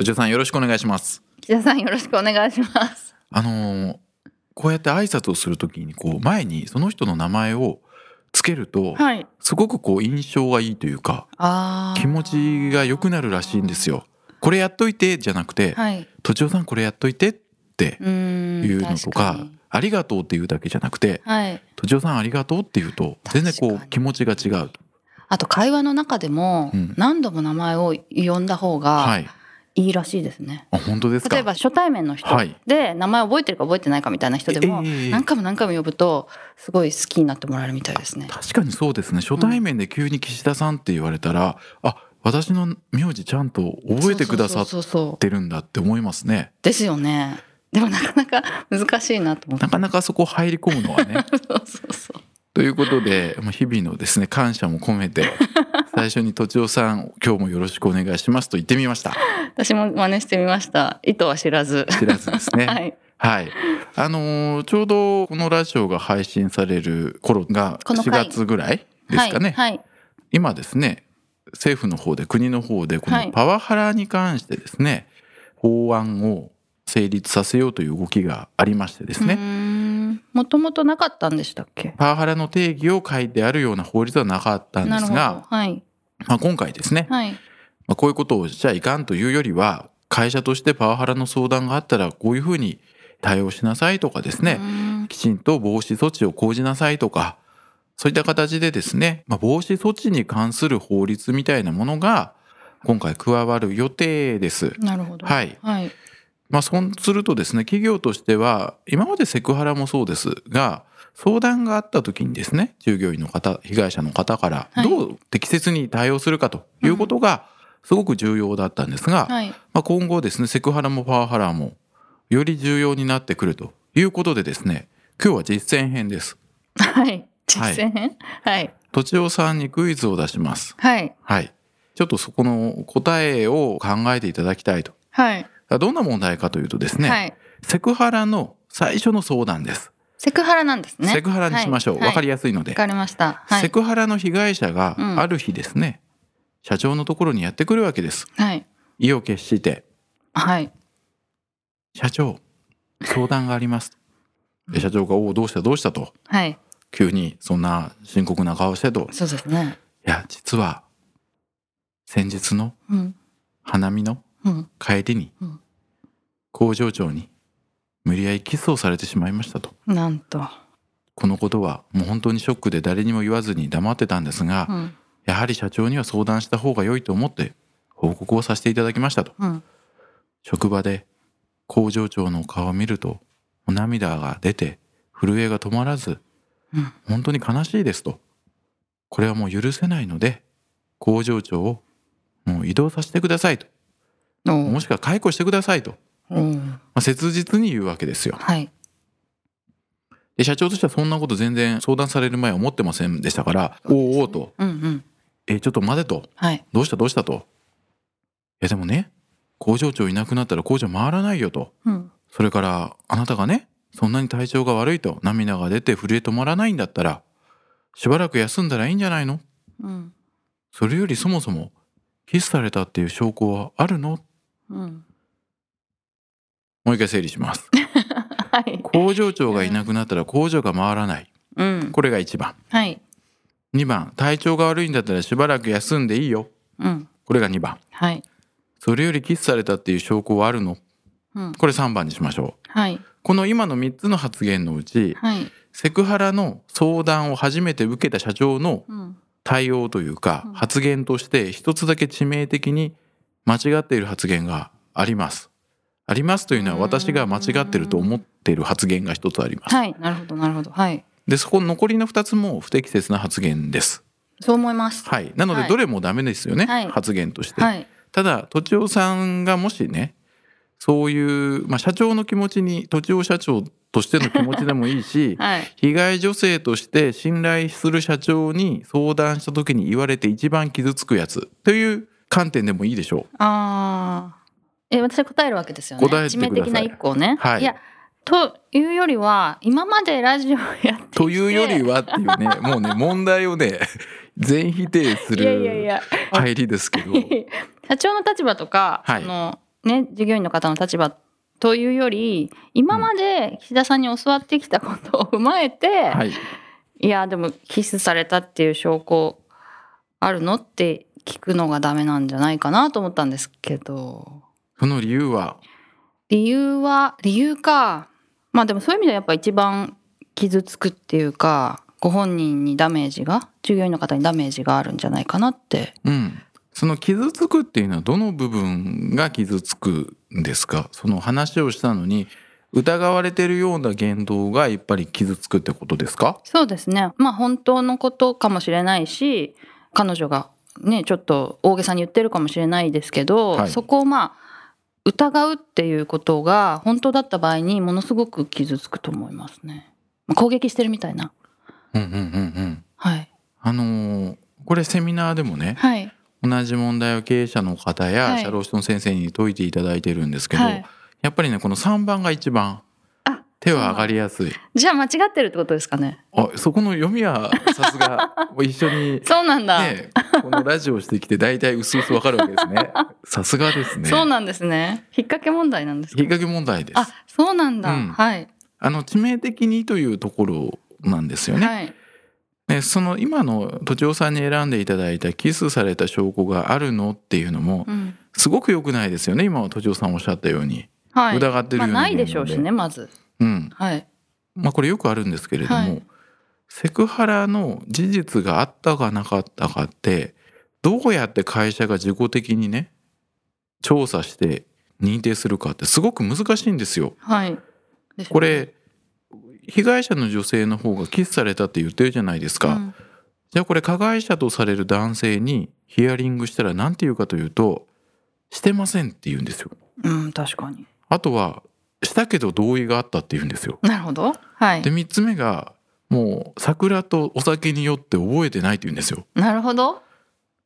土地さんよろしくお願いします。岸田さんよろしくお願いします。あのーこうやって挨拶をするときにこう前にその人の名前をつけるとはい。すごくこう印象がいいというかあ気持ちが良くなるらしいんですよ。これやっといてじゃなくてはい土地さんこれやっといてっていうのとかありがとうっていうだけじゃなくてはい土地さんありがとうっていうと全然こう気持ちが違うと。あと会話の中でもうん。何度も名前を呼んだ方はがいいいらしいですね。あ本当ですか？例えば初対面の人はいで名前覚えてるか覚えてないかみたいな人でもええ何回も何回も呼ぶとすごい好きになってもらえるみたいですね。確かにそうですね初対面で急に岸田さんって言われたら、あ私の名字ちゃんと覚えてくださってるんだって思いますねですよね。でもなかなか難しいなと思って。なかなかそこ入り込むのはね そうそうそう。ということでまあ日々のですね感謝も込めて最初にとちおさん今日もよろしくお願いしますと言ってみました私も真似してみました。意図は知らず。知らずですね はい。はい。あのーちょうどこのラジオが配信される頃が4この回月ぐらいですかね。はい。はい。今ですね、政府の方で国の方でこはいのパワハラに関してですね、法案を成立させようという動きがありましてですね、ね。もともとなかったんでしたっけ？パワハラの定義を書いてあるような法律はなかったん。ですが、はい。まあ、今回ですね、はい。まあ、こういうことをしちゃいかんというよりは、会社としてパワハラの相談があったらこういうふうに対応しなさいとかですね、きちんと防止措置を講じなさいとか、そういった形でですね、まあ、防止措置に関する法律みたいなものが今回加わる予定です。なるほど。はい。はい。まあ、そうするとですね、企業としては、今までセクハラもそうですが、相談があった時にですね、従業員の方、被害者の方からはいどう適切に対応するかということがすごく重要だったんですが、はい。まあ、今後ですね、セクハラもパワハラもより重要になってくるということでですね、今日は実践編です。はい。実践編？はい。とちおさんにクイズを出します。はい。はい。ちょっとそこの答えを考えていただきたいと。はい。どんな問題かというとですね、はい。セクハラの最初の相談です。セクハラなんですね。セクハラにしましょう。わ、はいかりやすいのでわ。かりました。はい。セクハラの被害者がうんある日ですね、社長のところにやってくるわけです。はい。意を決して、はい。社長、相談があります。で社長が、おお、どうしたどうしたと。はい。急にそんな深刻な顔してと。そうですね。いや、実は、先日のうん。花見のうん。帰りにうん、工場長に無理やりキスをされてしまいましたと。なんと。このことはもう本当にショックで誰にも言わずに黙ってたんですが、うん。やはり社長には相談した方が良いと思って報告をさせていただきましたと。うん。職場で工場長の顔を見ると涙が出て震えが止まらずうん。本当に悲しいですと。これはもう許せないので工場長をもう移動させてくださいと。おもしくは解雇してくださいと。お。まあ、切実に言うわけですよ。はい。で社長としてはそんなこと全然相談される前は思ってませんでしたから「おうおう」とうんうん。「えちょっと待て」とはい。「どうしたどうした」と「いやでもね工場長いなくなったら工場回らないよ」とうん。それからあなたがねそんなに体調が悪いと涙が出て震え止まらないんだったらしばらく休んだらいいんじゃないの？うん。それよりそもそもキスされたっていう証拠はあるの？うん。もう一回整理します はい。工場長がいなくなったら工場が回らないうん。これが1番はい。2番体調が悪いんだったらしばらく休んでいいようん。これが2番はい。それよりキスされたっていう証拠はあるの？うん。これ3番にしましょうはい。この今の3つの発言のうちはい。セクハラの相談を初めて受けた社長のうん。対応というかうん発言として一つだけ致命的に間違っている発言があります。ありますというのはうん私が間違ってると思っている発言が一つあります。はい。なるほど、なるほど。はい。でそこの残りの2つも不適切な発言です。そう思います。はい。なのではいどれもダメですよね。はい発言として。はい。ただ土地さんがもしねそういう、まあ、社長の気持ちに土地社長としての気持ちでもいいし はい被害女性として信頼する社長に相談した時に言われて一番傷つくやつという観点でもいいでしょああえ私答えるわけですよね。答え致命的な一個をね、はい。やというよりは今までラジオやってきて。う。というよりはっていうね もうね問題をね全否定すいやいやいるや。入りですけど。社長の立場とか、はい。あのね従業員の方の立場というより今まで岸田さんに教わってきたことを踏まえて、はい、いやでもキスされたっていう証拠あるのって聞くのがダメなんじゃないかなと思ったんですけど。その理由は？理由は理由か。まあでもそういう意味ではやっぱ一番傷つくっていうかご本人にダメージが従業員の方にダメージがあるんじゃないかなって。うん、その傷つくっていうのはどの部分が傷つくんですか？その話をしたのに疑われてるような言動がやっぱり傷つくってことですか？そうですね。まあ本当のことかもしれないし彼女がねちょっと大げさに言ってるかもしれないですけど、はいそこをまあ疑うっていうことが本当だった場合にものすごく傷つくと思いますね。まあ攻撃してるみたいな。うんうんうんうんはい。あのーこれセミナーでもねはい。同じ問題を経営者の方はいや社労士の先生に解いていただいてるんですけど、はい。やっぱりねこの3番が一番あ手は上がりやすいじゃあ間違ってるってことですかね。あそこの読みはさすが 一緒にそうなんだ。ねこのラジオをしてきて大体薄々わかるわけですねさすがですねそうなんですね。引っ掛け問題なんですか引っ。掛け問題ですあ、そうなんだ。うんはい。あの致命的にというところなんですよね。はい。ねその今の都庁さんに選んでいただいたキスされた証拠があるのっていうのもうん。すごく良くないですよね今は都庁さんおっしゃったように。はい。疑ってるようにまあないでしょうしね、まず。うん。はい。まあこれよくあるんですけれども、はいセクハラの事実があったかなかったかってどうやって会社が自己的にね調査して認定するかってすごく難しいんですよ。はい。ねこれ被害者の女性の方がキスされたって言ってるじゃないですか。うんじゃあこれ加害者とされる男性にヒアリングしたら何て言うかというとしてませんって言うんですよ。うん、確かに。あとはしたけど同意があったって言うんですよ。なるほど。はいで。3つ目がもう桜とお酒によって覚えてないって言うんですよ。なるほど。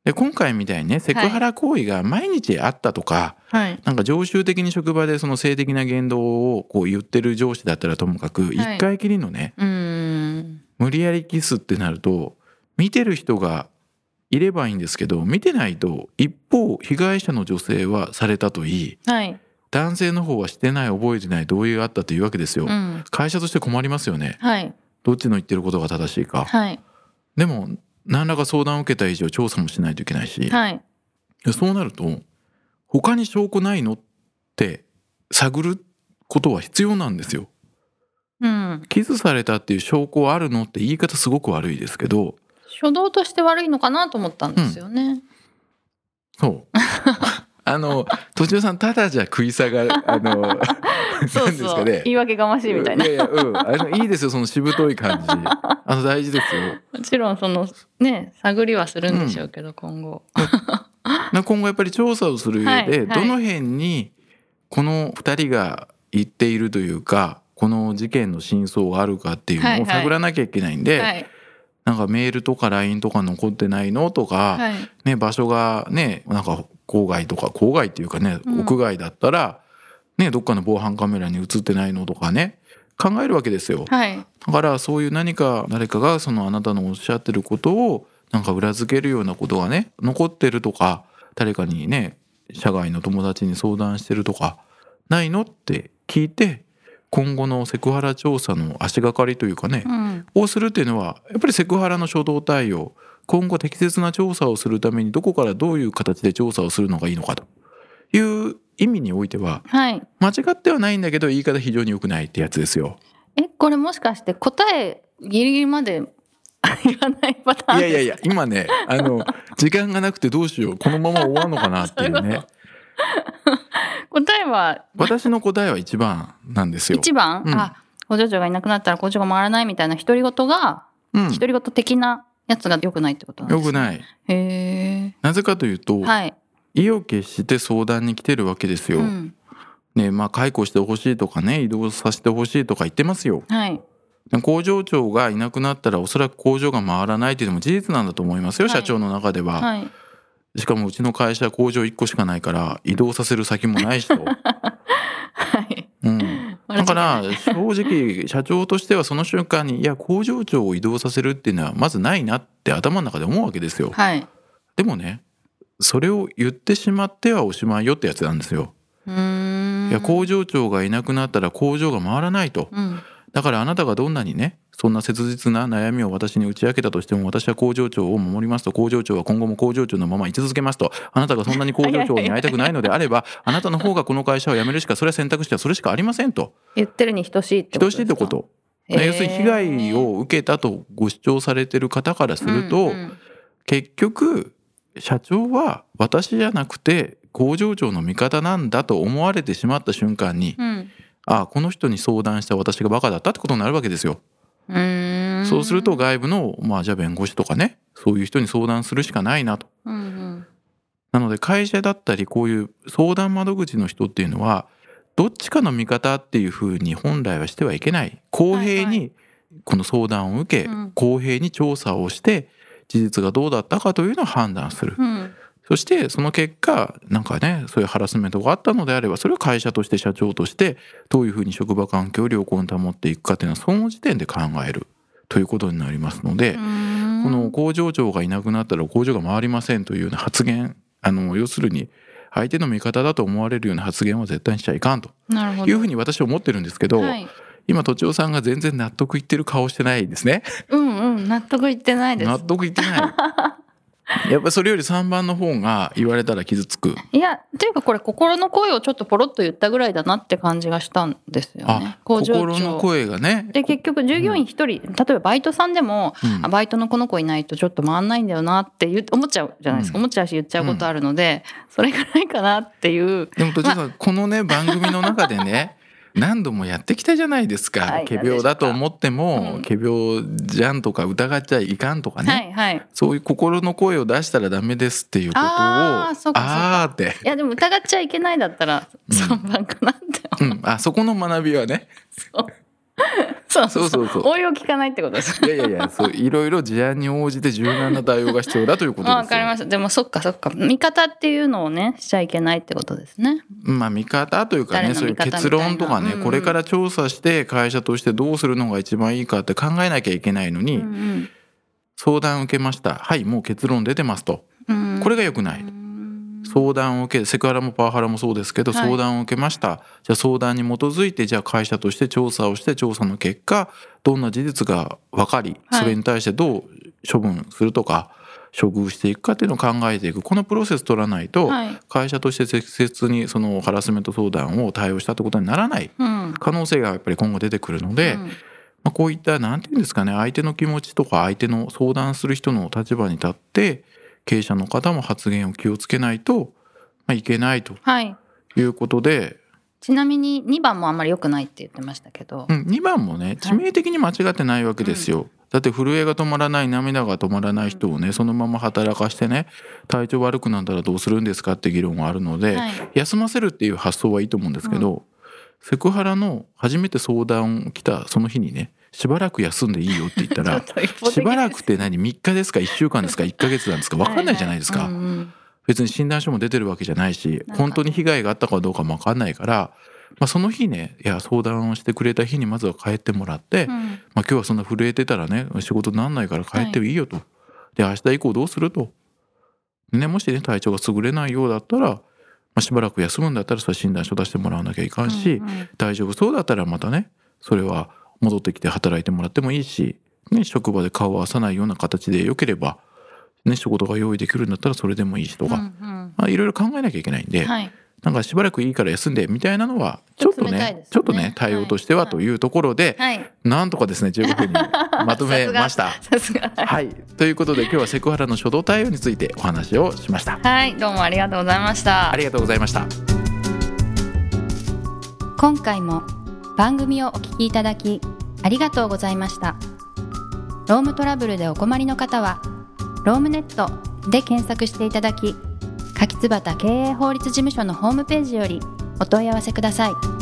で今回みたいにねセクハラ行為が毎日あったとか、はい。なんか常習的に職場でその性的な言動をこう言ってる上司だったらともかくはい一回きりのね、うーん。無理やりキスってなると見てる人がいればいいんですけど見てないと一方被害者の女性はされたといいはい。男性の方はしてない覚えてない同意があったというわけですよ、うん。会社として困りますよねはい。どっちの言ってることが正しいかはい。でも何らか相談を受けた以上調査もしないといけないし、はい。でそうなると他に証拠ないのって探ることは必要なんですようん。キスされたっていう証拠はあるのって言い方すごく悪いですけど初動として悪いのかなと思ったんですよね。そう。あの途中さんただじゃ食い下がるあの そうですかね。言い訳がましいみたいな。やいやうんあのいいですよそのしぶとい感じ あの大事ですよ。もちろんそのね探りはするんでしょうけど、今後。な今後やっぱり調査をする上で、はいはいどの辺にこの2人が言っているというかこの事件の真相があるかっていうのをはいはい探らなきゃいけないんで、はい。なんかメールとか LINE とか残ってないのとか、はい。ね、場所がねなんか郊外とか郊外っていうかね、うん屋外だったら、ね、どっかの防犯カメラに映ってないのとかね考えるわけですよ。はい。だからそういう何か誰かがそのあなたのおっしゃってることをなんか裏付けるようなことがね残ってるとか誰かにね社外の友達に相談してるとかないのって聞いて今後のセクハラ調査の足がかりというかね、うん。をするっていうのはやっぱりセクハラの初動対応今後適切な調査をするためにどこからどういう形で調査をするのがいいのかという意味においてははい。間違ってはないんだけど言い方非常に良くないってやつですよ。え、これもしかして答えギリギリまで言わないパターンいやいやいや今ねあの 時間がなくてどうしようこのまま終わるのかなっていうね。答えは私の答えは一番なんですよ。一番、うん。あ、工場長がいなくなったら工場が回らないみたいな独り言が、うん、独り言的なやつが良くないってことなんですね。よくない。へなぜかというと、え。はい。意を決して相談に来てるわけですよ。うんねまあ解雇してほしいとかね移動させてほしいとか言ってますよ。はい工場長がいなくなったらおそらく工場が回らないっていうのも事実なんだと思いますよ、はい社長の中では。はいしかもうちの会社は工場1個しかないから移動させる先もないしと。はいうん、だから正直社長としてはその瞬間にいや工場長を移動させるっていうのはまずないなって頭の中で思うわけですよ。はいでもねそれを言ってしまってはおしまいよってやつなんですよ。いや工場長がいなくなったら工場が回らないと。うんだからあなたがどんなにねそんな切実な悩みを私に打ち明けたとしても私は工場長を守りますと工場長は今後も工場長のまま居続けますと。あなたがそんなに工場長に会いたくないのであれば あなたの方がこの会社を辞めるしかそれは選択肢はそれしかありませんと。言ってるに等しいってこと等しいってこと。へー。要するに被害を受けたとご主張されてる方からすると、うんうん。結局社長は私じゃなくて工場長の味方なんだと思われてしまった瞬間に、うん。あこの人に相談した私がバカだったってことになるわけですよ。そうすると外部のまあじゃあ弁護士とかねそういう人に相談するしかないなと。うんうん。なので会社だったりこういう相談窓口の人っていうのはどっちかの味方っていうふうに本来はしてはいけない。公平はいにこの相談を受け、うん。公平に調査をして事実がどうだったかというのを判断する。うんそしてその結果なんかねそういうハラスメントがあったのであればそれを会社として社長としてどういうふうに職場環境を良好に保っていくかっていうのはその時点で考える。ということになりますので、この工場長がいなくなったら工場が回りませんというような発言あの要するに相手の味方だと思われるような発言は絶対にしちゃいかんと。いうふうに私は思ってるんですけど、はい。今都庁さんが全然納得いってる顔してないですね。うんうん納得いってないです。納得いってない。やっぱりそれより3番の方が言われたら傷つく。いやっていうかこれ心の声をちょっとポロッと言ったぐらいだなって感じがしたんですよね。あ工場心の長声がね。で結局従業員一人、例えばバイトさんでも、うん。あバイトのこの子いないとちょっと回んないんだよなって思っちゃうじゃないですか、うん。思っちゃうし言っちゃうことあるので、それぐらいかなっていう。でも 都庁さん、このね番組の中でね何度もやってきたじゃないですか、はい仮病だと思っても、うん。仮病じゃんとか疑っちゃいかんとかね、はいはい。そういう心の声を出したらダメですっていうことをああーって、いやでも疑っちゃいけないだったらうん。3番かなって。思う、うん、あそこの学びはね。そうそうそうそう。応用聞かないってことですいやいやいやそういろいろ事案に応じて柔軟な対応が必要だということですよ。わかりました。でもそっかそっか。味方っていうのをねしちゃいけないってことですね。まあ見方というかねそういう結論とかね、うんうん。これから調査して会社としてどうするのが一番いいかって考えなきゃいけないのに、うん相談を受けました。はいもう結論出てますと。うん。これが良くない、うん相談を受けセクハラもパワハラもそうですけど、はい。相談を受けました。じゃあ相談に基づいてじゃあ会社として調査をして調査の結果どんな事実が分かりはい。それに対してどう処分するとか処遇していくかっていうのを考えていく。このプロセス取らないと、はい。会社として適切にそのハラスメント相談を対応したってことにならない。うん。可能性がやっぱり今後出てくるので、うん。まあ、こういった何て言うんですかね相手の気持ちとか相手の相談する人の立場に立って経営者の方も発言を気をつけないと、まあ、いけないとはい。いうことで、ちなみに2番もあんまり良くないって言ってましたけど、うん、2番もね致命的に間違ってないわけですよ。だって震えが止まらない涙が止まらない人をねそのまま働かしてね体調悪くなったらどうするんですかって議論があるので、はい。休ませるっていう発想はいいと思うんですけど、セクハラの初めて相談来たその日にねしばらく休んでいいよって言ったら しばらくって何？3日ですか？1週間ですか？1ヶ月なんですか？分かんないじゃないですか、ははうんうん。別に診断書も出てるわけじゃないし本当に被害があったかどうかも分かんないから、まあ、その日ねいや相談をしてくれた日にまずは帰ってもらって、うん。まあ、今日はそんな震えてたらね仕事になんないから帰ってもいいよと、で明日以降どうすると、ね、もしね体調が優れないようだったら、まあ、しばらく休むんだったらそれは診断書出してもらわなきゃいかんし、うんうん。大丈夫そうだったらまたねそれは戻ってきて働いてもらってもいいし、ね、職場で顔を合わさないような形でよければ、ね、仕事が用意できるんだったらそれでもいいしとか、うんうん。まあ、いろいろ考えなきゃいけないんで、はい。なんかしばらくいいから休んでみたいなのはちょっとね。ねちょっとね対応としてはというところで、はい。なんとかですね15分にまとめました。さすが。はい、ということで今日はセクハラの初動対応についてお話をしました。はい。どうもありがとうございました。ありがとうございました。今回も番組をお聞きいただきありがとうございました。ロームトラブルでお困りの方は「ロームネット」で検索していただき柿椿経営法律事務所のホームページよりお問い合わせください。